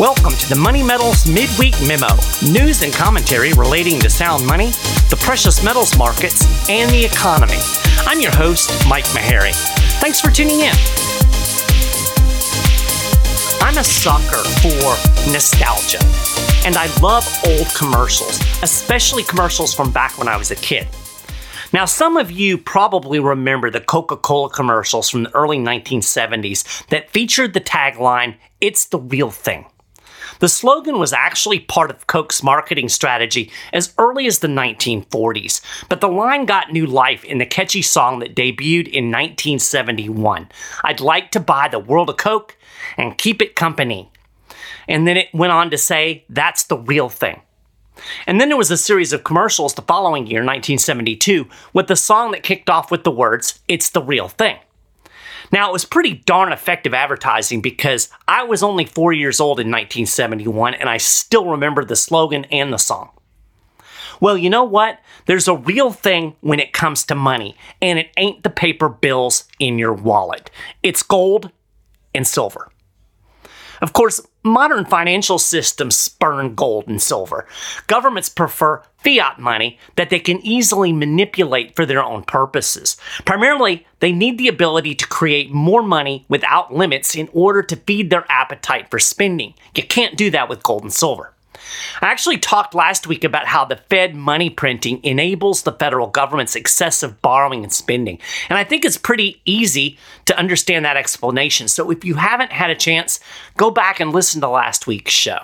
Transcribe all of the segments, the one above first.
Welcome to the Money Metals Midweek Memo news and commentary relating to sound money, the precious metals markets, and the economy. I'm your host, Mike Maharrey. Thanks for tuning in. I'm a sucker for nostalgia, and I love old commercials, especially commercials from back when I was a kid. Now, some of you probably remember the Coca Cola commercials from the early 1970s that featured the tagline, It's the Real Thing. The slogan was actually part of Coke's marketing strategy as early as the 1940s, but the line got new life in the catchy song that debuted in 1971 I'd like to buy the world of Coke and keep it company. And then it went on to say, That's the real thing. And then there was a series of commercials the following year, 1972, with the song that kicked off with the words, It's the real thing. Now, it was pretty darn effective advertising because I was only four years old in 1971 and I still remember the slogan and the song. Well, you know what? There's a real thing when it comes to money, and it ain't the paper bills in your wallet. It's gold and silver. Of course, modern financial systems spurn gold and silver. Governments prefer fiat money that they can easily manipulate for their own purposes. Primarily, they need the ability to create more money without limits in order to feed their appetite for spending. You can't do that with gold and silver. I actually talked last week about how the Fed money printing enables the federal government's excessive borrowing and spending. And I think it's pretty easy to understand that explanation. So if you haven't had a chance, go back and listen to last week's show.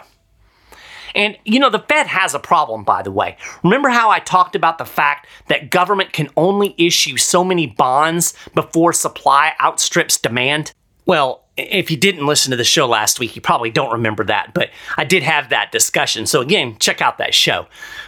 And you know, the Fed has a problem, by the way. Remember how I talked about the fact that government can only issue so many bonds before supply outstrips demand? Well, if you didn't listen to the show last week, you probably don't remember that, but I did have that discussion. So, again, check out that show.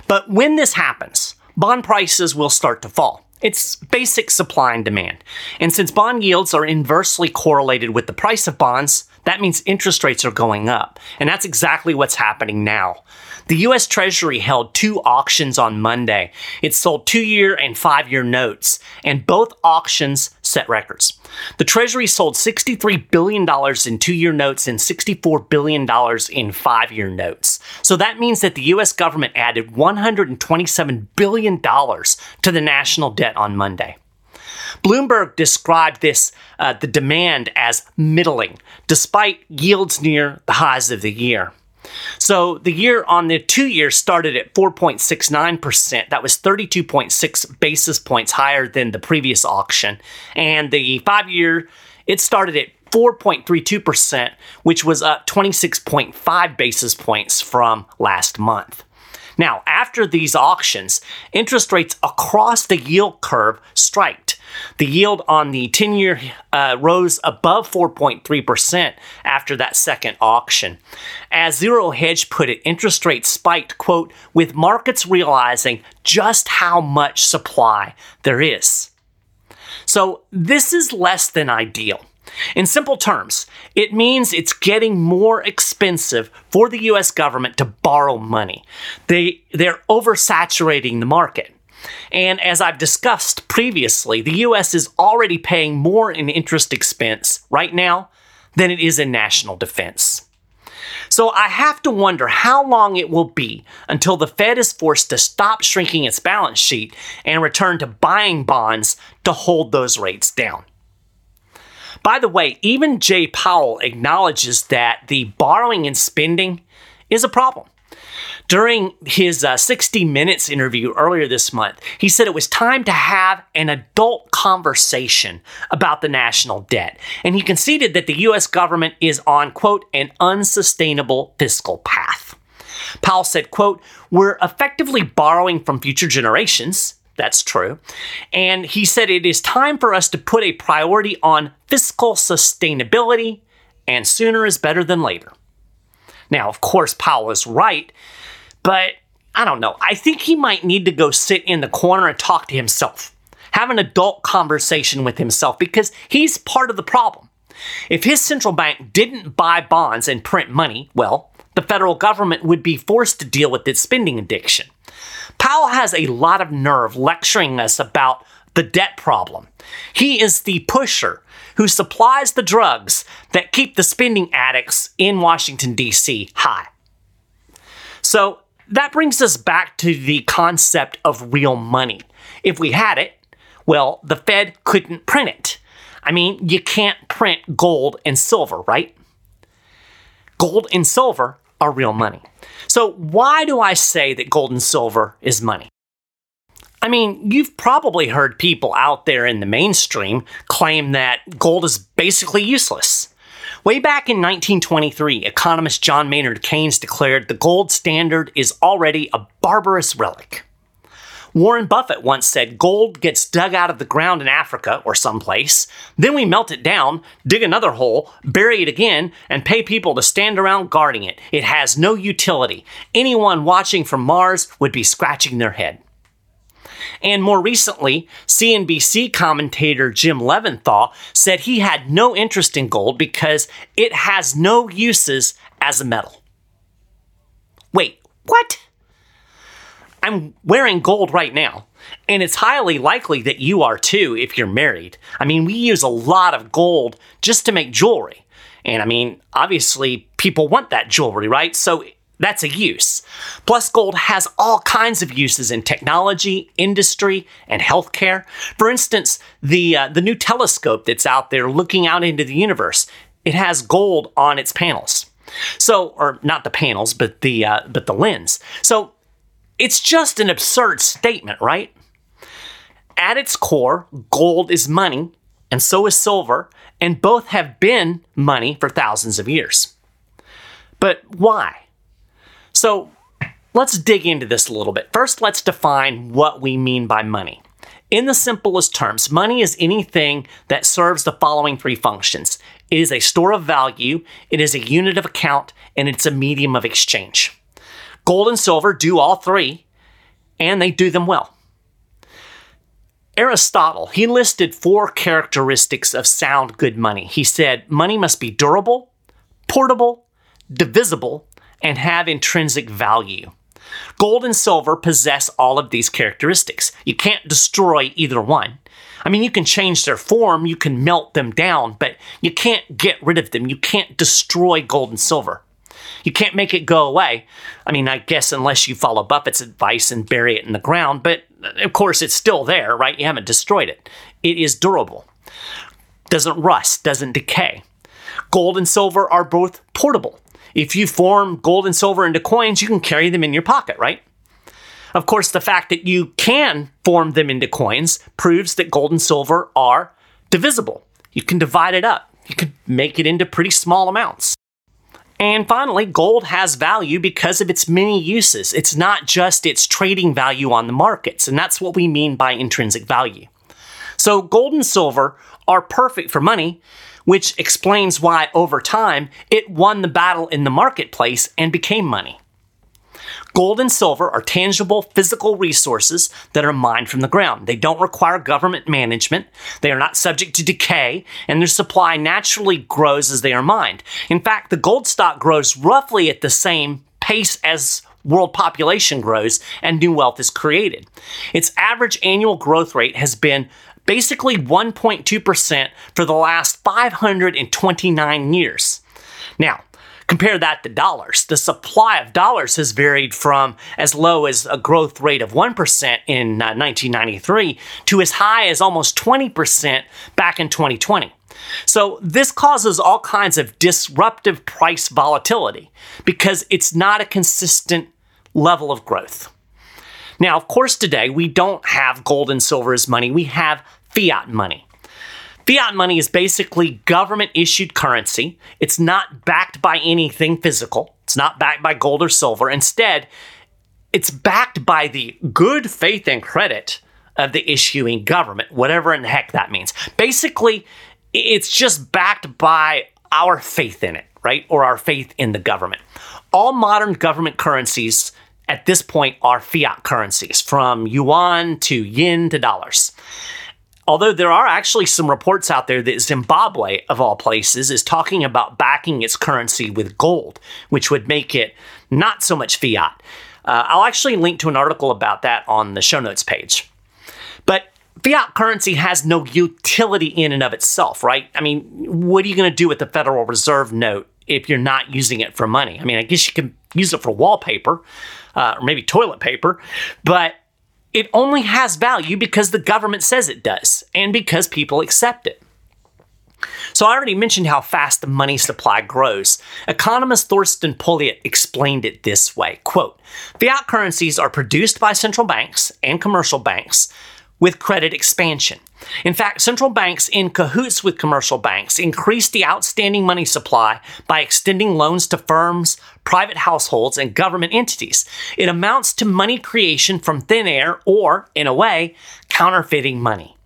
But when this happens, bond prices will start to fall. It's basic supply and demand. And since bond yields are inversely correlated with the price of bonds, that means interest rates are going up. And that's exactly what's happening now. The US Treasury held two auctions on Monday. It sold two year and five year notes, and both auctions set records. The Treasury sold $63 billion in two year notes and $64 billion in five year notes. So that means that the US government added $127 billion to the national debt on Monday. Bloomberg described this, uh, the demand, as middling, despite yields near the highs of the year. So the year on the two years started at 4.69%. That was 32.6 basis points higher than the previous auction. And the five year, it started at 4.32%, which was up 26.5 basis points from last month. Now, after these auctions, interest rates across the yield curve striked. The yield on the 10 year uh, rose above 4.3% after that second auction. As Zero Hedge put it, interest rates spiked, quote, with markets realizing just how much supply there is. So, this is less than ideal. In simple terms, it means it's getting more expensive for the US government to borrow money. They, they're oversaturating the market. And as I've discussed previously, the US is already paying more in interest expense right now than it is in national defense. So I have to wonder how long it will be until the Fed is forced to stop shrinking its balance sheet and return to buying bonds to hold those rates down. By the way, even Jay Powell acknowledges that the borrowing and spending is a problem. During his uh, 60 Minutes interview earlier this month, he said it was time to have an adult conversation about the national debt. And he conceded that the U.S. government is on, quote, an unsustainable fiscal path. Powell said, quote, we're effectively borrowing from future generations. That's true. And he said it is time for us to put a priority on fiscal sustainability, and sooner is better than later. Now, of course, Powell is right, but I don't know. I think he might need to go sit in the corner and talk to himself, have an adult conversation with himself, because he's part of the problem. If his central bank didn't buy bonds and print money, well, the federal government would be forced to deal with its spending addiction. Powell has a lot of nerve lecturing us about the debt problem. He is the pusher who supplies the drugs that keep the spending addicts in Washington, D.C. high. So that brings us back to the concept of real money. If we had it, well, the Fed couldn't print it. I mean, you can't print gold and silver, right? Gold and silver are real money. So, why do I say that gold and silver is money? I mean, you've probably heard people out there in the mainstream claim that gold is basically useless. Way back in 1923, economist John Maynard Keynes declared the gold standard is already a barbarous relic. Warren Buffett once said gold gets dug out of the ground in Africa or someplace, then we melt it down, dig another hole, bury it again, and pay people to stand around guarding it. It has no utility. Anyone watching from Mars would be scratching their head. And more recently, CNBC commentator Jim Lebenthal said he had no interest in gold because it has no uses as a metal. Wait, what? I'm wearing gold right now, and it's highly likely that you are too if you're married. I mean, we use a lot of gold just to make jewelry. And I mean, obviously, people want that jewelry, right? So that's a use. Plus, gold has all kinds of uses in technology, industry, and healthcare. For instance, the uh, the new telescope that's out there looking out into the universe, it has gold on its panels. So, or not the panels, but the uh, but the lens. So it's just an absurd statement, right? At its core, gold is money, and so is silver, and both have been money for thousands of years. But why? So let's dig into this a little bit. First, let's define what we mean by money. In the simplest terms, money is anything that serves the following three functions it is a store of value, it is a unit of account, and it's a medium of exchange. Gold and silver do all three, and they do them well. Aristotle, he listed four characteristics of sound good money. He said money must be durable, portable, divisible, and have intrinsic value. Gold and silver possess all of these characteristics. You can't destroy either one. I mean, you can change their form, you can melt them down, but you can't get rid of them. You can't destroy gold and silver. You can't make it go away. I mean, I guess unless you follow Buffett's advice and bury it in the ground, but uh, of course it's still there, right? You haven't destroyed it. It is durable, doesn't rust, doesn't decay. Gold and silver are both portable. If you form gold and silver into coins, you can carry them in your pocket, right? Of course, the fact that you can form them into coins proves that gold and silver are divisible. You can divide it up. You can make it into pretty small amounts. And finally, gold has value because of its many uses. It's not just its trading value on the markets, and that's what we mean by intrinsic value. So, gold and silver are perfect for money, which explains why over time it won the battle in the marketplace and became money. Gold and silver are tangible physical resources that are mined from the ground. They don't require government management, they are not subject to decay, and their supply naturally grows as they are mined. In fact, the gold stock grows roughly at the same pace as world population grows and new wealth is created. Its average annual growth rate has been basically 1.2% for the last 529 years. Now, Compare that to dollars. The supply of dollars has varied from as low as a growth rate of 1% in uh, 1993 to as high as almost 20% back in 2020. So, this causes all kinds of disruptive price volatility because it's not a consistent level of growth. Now, of course, today we don't have gold and silver as money, we have fiat money. Fiat money is basically government issued currency. It's not backed by anything physical, it's not backed by gold or silver. Instead, it's backed by the good faith and credit of the issuing government, whatever in the heck that means. Basically, it's just backed by our faith in it, right? Or our faith in the government. All modern government currencies at this point are fiat currencies, from yuan to yen to dollars. Although there are actually some reports out there that Zimbabwe, of all places, is talking about backing its currency with gold, which would make it not so much fiat. Uh, I'll actually link to an article about that on the show notes page. But fiat currency has no utility in and of itself, right? I mean, what are you going to do with the Federal Reserve note if you're not using it for money? I mean, I guess you can use it for wallpaper uh, or maybe toilet paper, but it only has value because the government says it does and because people accept it. So I already mentioned how fast the money supply grows. Economist Thorsten Polleit explained it this way, quote, Fiat currencies are produced by central banks and commercial banks with credit expansion. In fact, central banks, in cahoots with commercial banks, increase the outstanding money supply by extending loans to firms, private households, and government entities. It amounts to money creation from thin air, or, in a way, counterfeiting money.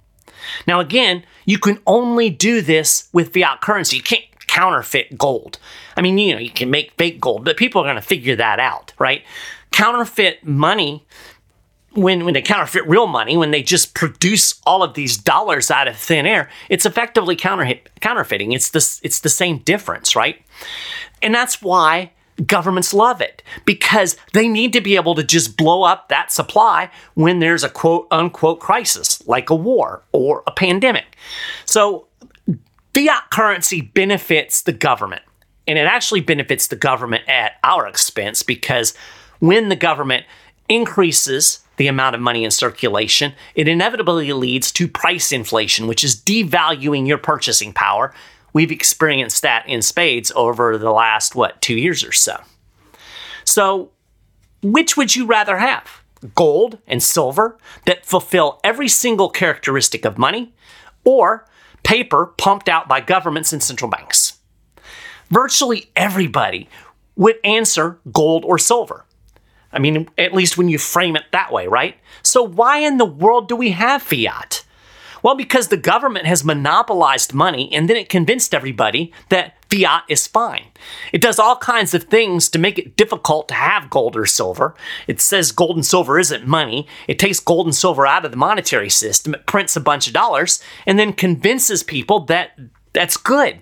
Now, again, you can only do this with fiat currency. You can't counterfeit gold. I mean, you know, you can make fake gold, but people are going to figure that out, right? Counterfeit money when, when they counterfeit real money, when they just produce all of these dollars out of thin air, it's effectively counter, counterfeiting. It's the, it's the same difference, right? And that's why governments love it because they need to be able to just blow up that supply when there's a quote unquote crisis, like a war or a pandemic. So, fiat currency benefits the government, and it actually benefits the government at our expense because when the government increases the amount of money in circulation, it inevitably leads to price inflation, which is devaluing your purchasing power. We've experienced that in spades over the last, what, two years or so. So, which would you rather have? Gold and silver that fulfill every single characteristic of money, or paper pumped out by governments and central banks? Virtually everybody would answer gold or silver. I mean, at least when you frame it that way, right? So, why in the world do we have fiat? Well, because the government has monopolized money and then it convinced everybody that fiat is fine. It does all kinds of things to make it difficult to have gold or silver. It says gold and silver isn't money. It takes gold and silver out of the monetary system. It prints a bunch of dollars and then convinces people that that's good.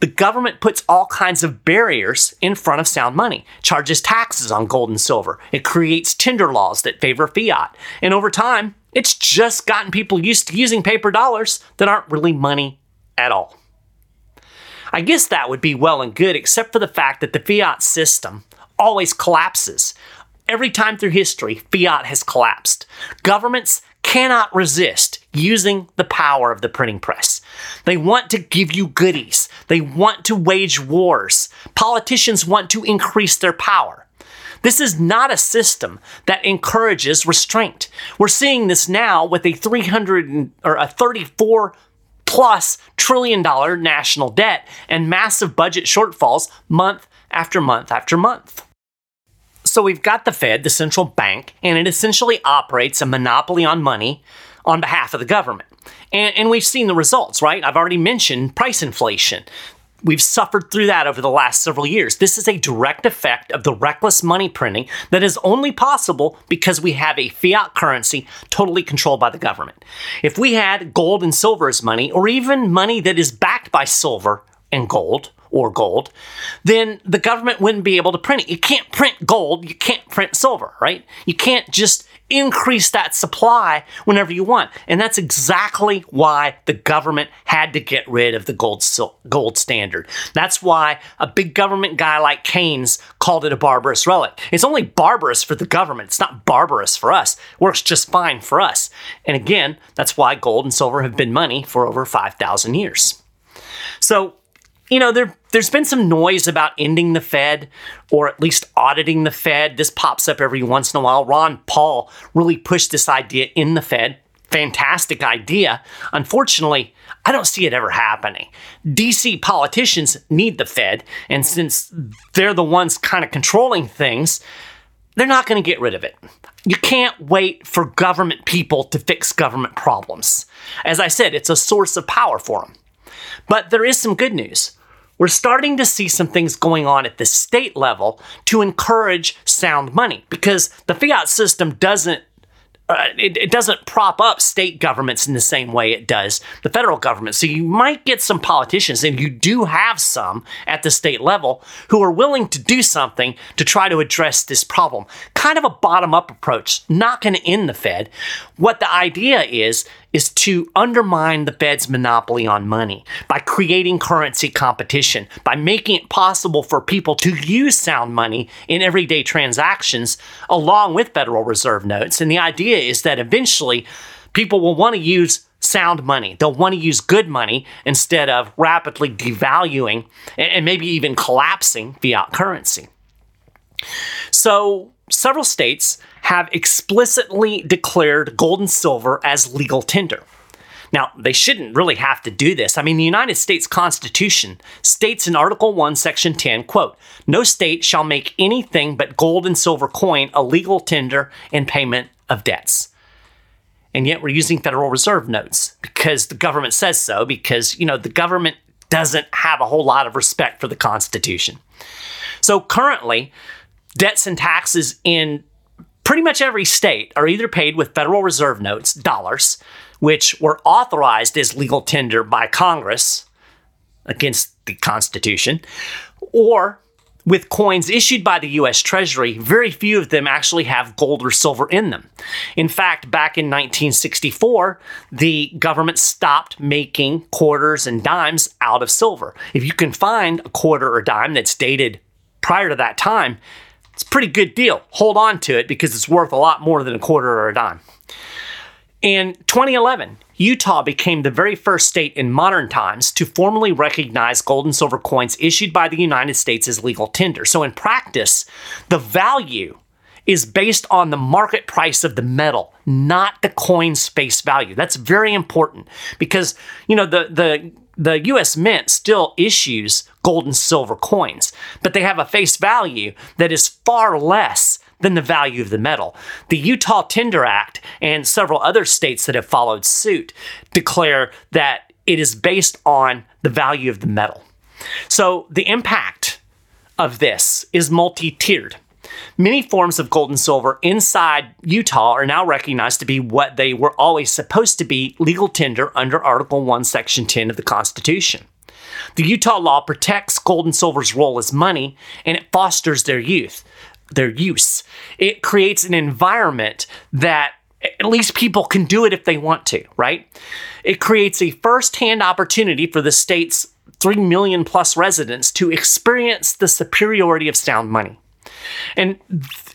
The government puts all kinds of barriers in front of sound money, charges taxes on gold and silver. It creates tender laws that favor fiat. And over time, it's just gotten people used to using paper dollars that aren't really money at all. I guess that would be well and good, except for the fact that the fiat system always collapses. Every time through history, fiat has collapsed. Governments cannot resist using the power of the printing press. They want to give you goodies. They want to wage wars. Politicians want to increase their power. This is not a system that encourages restraint. We're seeing this now with a 300 or a 34 plus trillion dollar national debt and massive budget shortfalls month after month after month. So we've got the Fed, the central bank, and it essentially operates a monopoly on money on behalf of the government. And, and we've seen the results, right? I've already mentioned price inflation. We've suffered through that over the last several years. This is a direct effect of the reckless money printing that is only possible because we have a fiat currency totally controlled by the government. If we had gold and silver as money, or even money that is backed by silver and gold, or gold, then the government wouldn't be able to print it. You can't print gold, you can't print silver, right? You can't just increase that supply whenever you want. And that's exactly why the government had to get rid of the gold gold standard. That's why a big government guy like Keynes called it a barbarous relic. It's only barbarous for the government. It's not barbarous for us. It works just fine for us. And again, that's why gold and silver have been money for over 5,000 years. So you know, there there's been some noise about ending the Fed or at least auditing the Fed. This pops up every once in a while. Ron Paul really pushed this idea in the Fed. Fantastic idea. Unfortunately, I don't see it ever happening. DC politicians need the Fed, and since they're the ones kind of controlling things, they're not going to get rid of it. You can't wait for government people to fix government problems. As I said, it's a source of power for them. But there is some good news. We're starting to see some things going on at the state level to encourage sound money because the fiat system doesn't uh, it, it, doesn't prop up state governments in the same way it does the federal government. So you might get some politicians, and you do have some at the state level, who are willing to do something to try to address this problem. Kind of a bottom up approach, not going to end the Fed. What the idea is, is to undermine the Fed's monopoly on money by creating currency competition, by making it possible for people to use sound money in everyday transactions along with Federal Reserve notes. And the idea is that eventually people will want to use sound money. They'll want to use good money instead of rapidly devaluing and maybe even collapsing fiat currency. So, several states have explicitly declared gold and silver as legal tender. Now, they shouldn't really have to do this. I mean, the United States Constitution states in Article 1, Section 10, quote, no state shall make anything but gold and silver coin a legal tender in payment of debts. And yet we're using Federal Reserve notes because the government says so, because, you know, the government doesn't have a whole lot of respect for the Constitution. So currently, debts and taxes in pretty much every state are either paid with Federal Reserve notes, dollars, which were authorized as legal tender by Congress against the Constitution, or with coins issued by the US Treasury, very few of them actually have gold or silver in them. In fact, back in 1964, the government stopped making quarters and dimes out of silver. If you can find a quarter or dime that's dated prior to that time, it's a pretty good deal. Hold on to it because it's worth a lot more than a quarter or a dime. In 2011, Utah became the very first state in modern times to formally recognize gold and silver coins issued by the United States as legal tender. So, in practice, the value is based on the market price of the metal, not the coin's face value. That's very important because, you know, the, the the US Mint still issues gold and silver coins, but they have a face value that is far less than the value of the metal. The Utah Tender Act and several other states that have followed suit declare that it is based on the value of the metal. So the impact of this is multi tiered. Many forms of gold and silver inside Utah are now recognized to be what they were always supposed to be legal tender under Article 1, Section 10 of the Constitution. The Utah law protects gold and silver's role as money and it fosters their youth, their use. It creates an environment that at least people can do it if they want to, right? It creates a first-hand opportunity for the state's 3 million plus residents to experience the superiority of sound money. And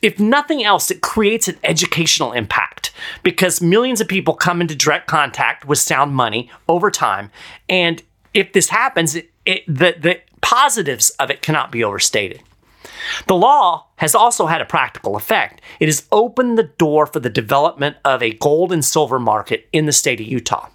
if nothing else, it creates an educational impact because millions of people come into direct contact with sound money over time. And if this happens, it, it, the, the positives of it cannot be overstated. The law has also had a practical effect. It has opened the door for the development of a gold and silver market in the state of Utah.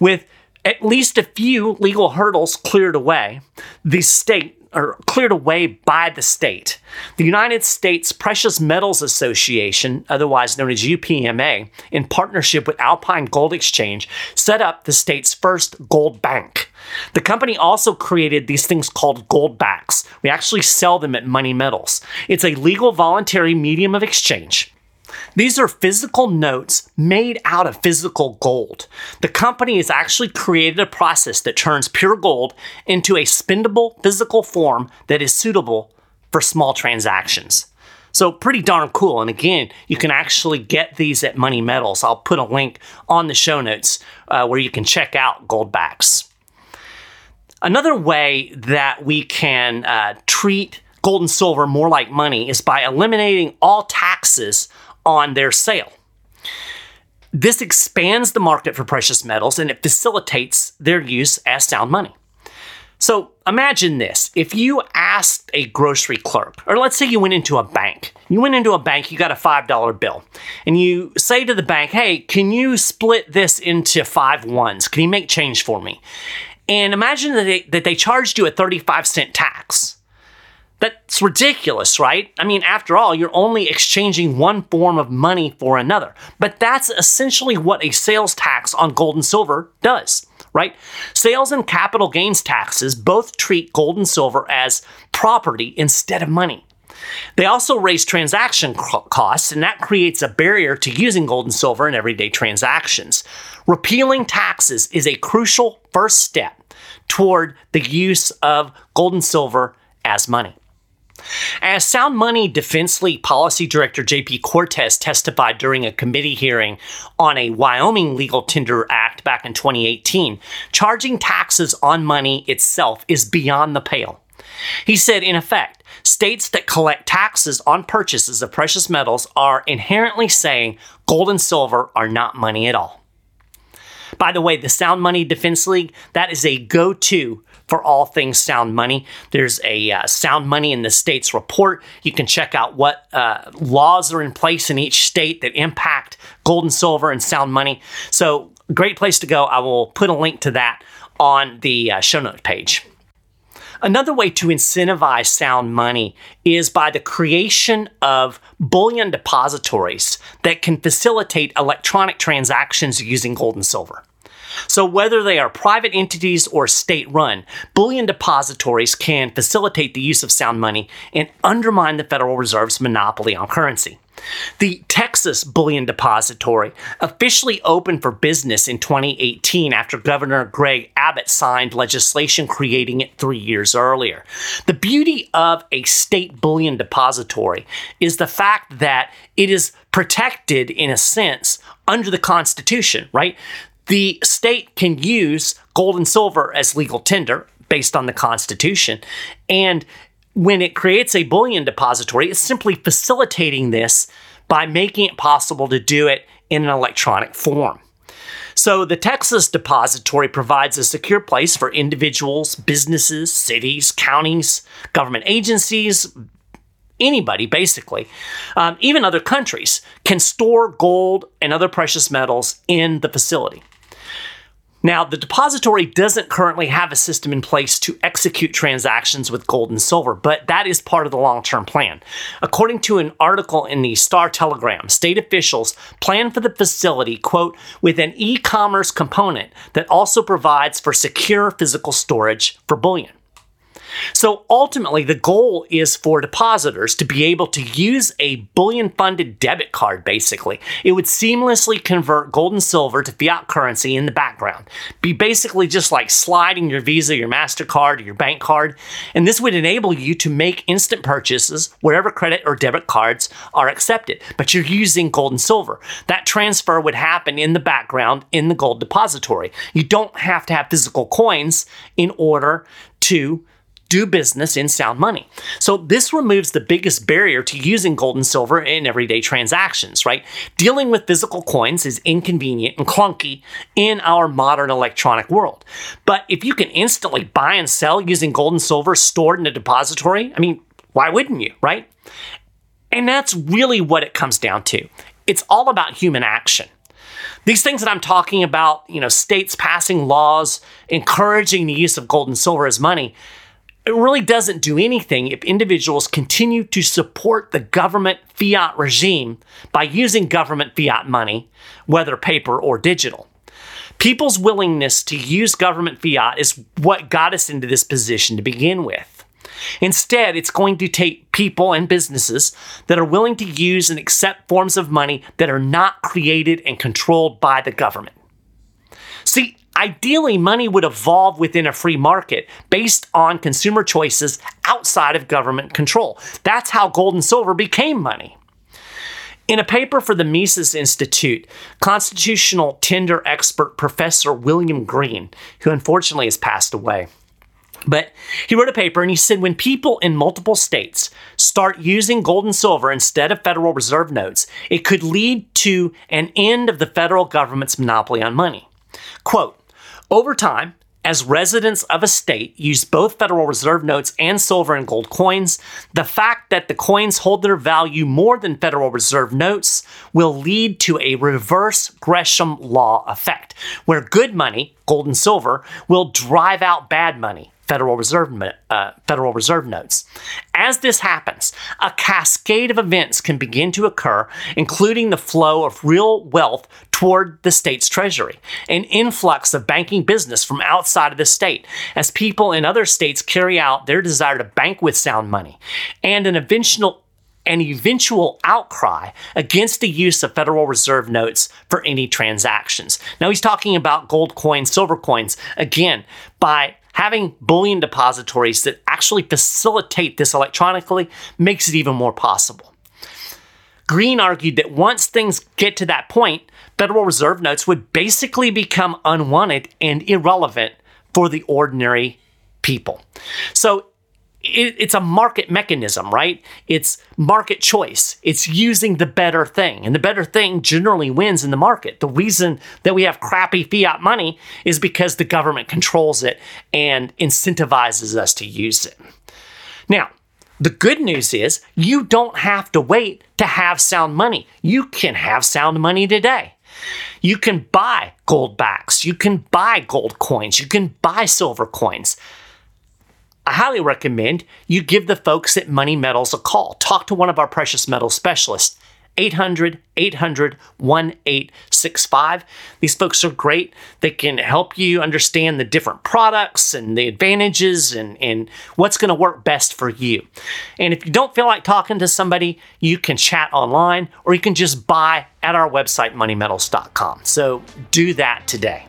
With at least a few legal hurdles cleared away, the state or cleared away by the state. The United States Precious Metals Association, otherwise known as UPMA, in partnership with Alpine Gold Exchange, set up the state's first gold bank. The company also created these things called Goldbacks. We actually sell them at Money Metals. It's a legal voluntary medium of exchange. These are physical notes made out of physical gold. The company has actually created a process that turns pure gold into a spendable physical form that is suitable for small transactions. So, pretty darn cool. And again, you can actually get these at Money Metals. I'll put a link on the show notes uh, where you can check out Goldbacks. Another way that we can uh, treat gold and silver more like money is by eliminating all taxes on their sale. This expands the market for precious metals and it facilitates their use as sound money. So imagine this if you asked a grocery clerk, or let's say you went into a bank, you went into a bank, you got a $5 bill, and you say to the bank, hey, can you split this into five ones? Can you make change for me? And imagine that they, that they charged you a 35 cent tax. That's ridiculous, right? I mean, after all, you're only exchanging one form of money for another. But that's essentially what a sales tax on gold and silver does, right? Sales and capital gains taxes both treat gold and silver as property instead of money. They also raise transaction costs, and that creates a barrier to using gold and silver in everyday transactions. Repealing taxes is a crucial first step toward the use of gold and silver as money. As Sound Money Defense League Policy Director JP Cortez testified during a committee hearing on a Wyoming Legal Tender Act back in 2018, charging taxes on money itself is beyond the pale. He said, in effect, states that collect taxes on purchases of precious metals are inherently saying gold and silver are not money at all. By the way, the Sound Money Defense League, that is a go to for all things sound money. There's a uh, sound money in the state's report. You can check out what uh, laws are in place in each state that impact gold and silver and sound money. So, great place to go. I will put a link to that on the uh, show note page. Another way to incentivize sound money is by the creation of bullion depositories that can facilitate electronic transactions using gold and silver. So, whether they are private entities or state run, bullion depositories can facilitate the use of sound money and undermine the Federal Reserve's monopoly on currency. The Texas Bullion Depository officially opened for business in 2018 after Governor Greg Abbott signed legislation creating it three years earlier. The beauty of a state bullion depository is the fact that it is protected, in a sense, under the Constitution, right? The state can use gold and silver as legal tender based on the Constitution. And when it creates a bullion depository, it's simply facilitating this by making it possible to do it in an electronic form. So, the Texas Depository provides a secure place for individuals, businesses, cities, counties, government agencies, anybody basically, um, even other countries, can store gold and other precious metals in the facility. Now, the depository doesn't currently have a system in place to execute transactions with gold and silver, but that is part of the long term plan. According to an article in the Star Telegram, state officials plan for the facility, quote, with an e commerce component that also provides for secure physical storage for bullion. So ultimately, the goal is for depositors to be able to use a bullion funded debit card, basically. It would seamlessly convert gold and silver to fiat currency in the background. Be basically just like sliding your Visa, your MasterCard, or your bank card. And this would enable you to make instant purchases wherever credit or debit cards are accepted. But you're using gold and silver. That transfer would happen in the background in the gold depository. You don't have to have physical coins in order to do business in sound money. So this removes the biggest barrier to using gold and silver in everyday transactions, right? Dealing with physical coins is inconvenient and clunky in our modern electronic world. But if you can instantly buy and sell using gold and silver stored in a depository, I mean, why wouldn't you, right? And that's really what it comes down to. It's all about human action. These things that I'm talking about, you know, states passing laws encouraging the use of gold and silver as money, it really doesn't do anything if individuals continue to support the government fiat regime by using government fiat money, whether paper or digital. People's willingness to use government fiat is what got us into this position to begin with. Instead, it's going to take people and businesses that are willing to use and accept forms of money that are not created and controlled by the government. See, Ideally, money would evolve within a free market based on consumer choices outside of government control. That's how gold and silver became money. In a paper for the Mises Institute, constitutional tender expert Professor William Greene, who unfortunately has passed away, but he wrote a paper and he said when people in multiple states start using gold and silver instead of Federal Reserve notes, it could lead to an end of the federal government's monopoly on money. Quote, over time, as residents of a state use both Federal Reserve notes and silver and gold coins, the fact that the coins hold their value more than Federal Reserve notes will lead to a reverse Gresham law effect, where good money, gold and silver, will drive out bad money, Federal Reserve, uh, Federal Reserve notes. As this happens, a cascade of events can begin to occur, including the flow of real wealth toward the state's treasury, an influx of banking business from outside of the state, as people in other states carry out their desire to bank with sound money, and an eventual an eventual outcry against the use of Federal Reserve notes for any transactions. Now he's talking about gold coins, silver coins, again, by having bullion depositories that actually facilitate this electronically makes it even more possible. Greene argued that once things get to that point, Federal Reserve notes would basically become unwanted and irrelevant for the ordinary people. So it, it's a market mechanism, right? It's market choice. It's using the better thing. And the better thing generally wins in the market. The reason that we have crappy fiat money is because the government controls it and incentivizes us to use it. Now, the good news is you don't have to wait to have sound money. You can have sound money today. You can buy Goldbacks. You can buy gold coins. You can buy silver coins. I highly recommend you give the folks at Money Metals a call. Talk to one of our precious metal specialists. 800 800 1865. These folks are great. They can help you understand the different products and the advantages and, and what's going to work best for you. And if you don't feel like talking to somebody, you can chat online or you can just buy at our website, moneymetals.com. So do that today.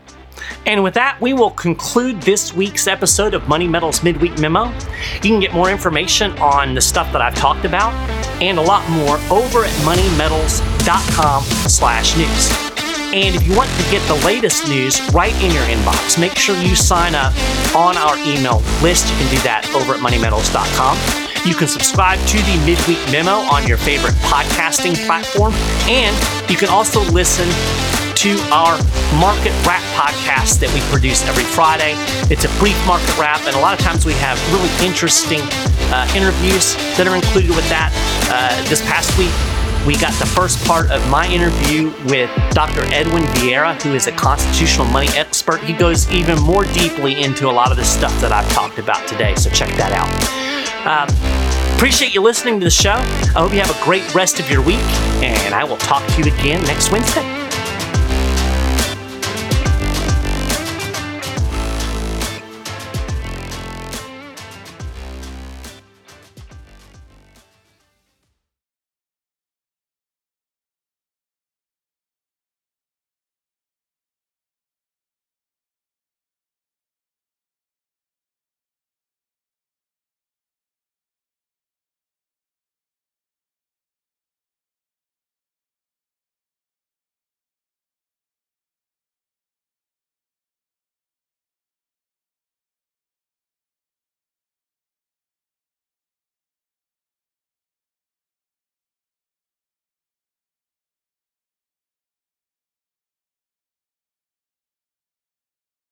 And with that, we will conclude this week's episode of Money Metals Midweek Memo. You can get more information on the stuff that I've talked about and a lot more over at moneymetals.com slash news. And if you want to get the latest news right in your inbox, make sure you sign up on our email list. You can do that over at moneymetals.com. You can subscribe to the Midweek Memo on your favorite podcasting platform, and you can also listen to our Market Wrap podcast that we produce every Friday. It's a brief market wrap, and a lot of times we have really interesting uh, interviews that are included with that. Uh, this past week, we got the first part of my interview with Dr. Edwin Vieira, who is a constitutional money expert. He goes even more deeply into a lot of the stuff that I've talked about today, so check that out. Um, appreciate you listening to the show. I hope you have a great rest of your week, and I will talk to you again next Wednesday.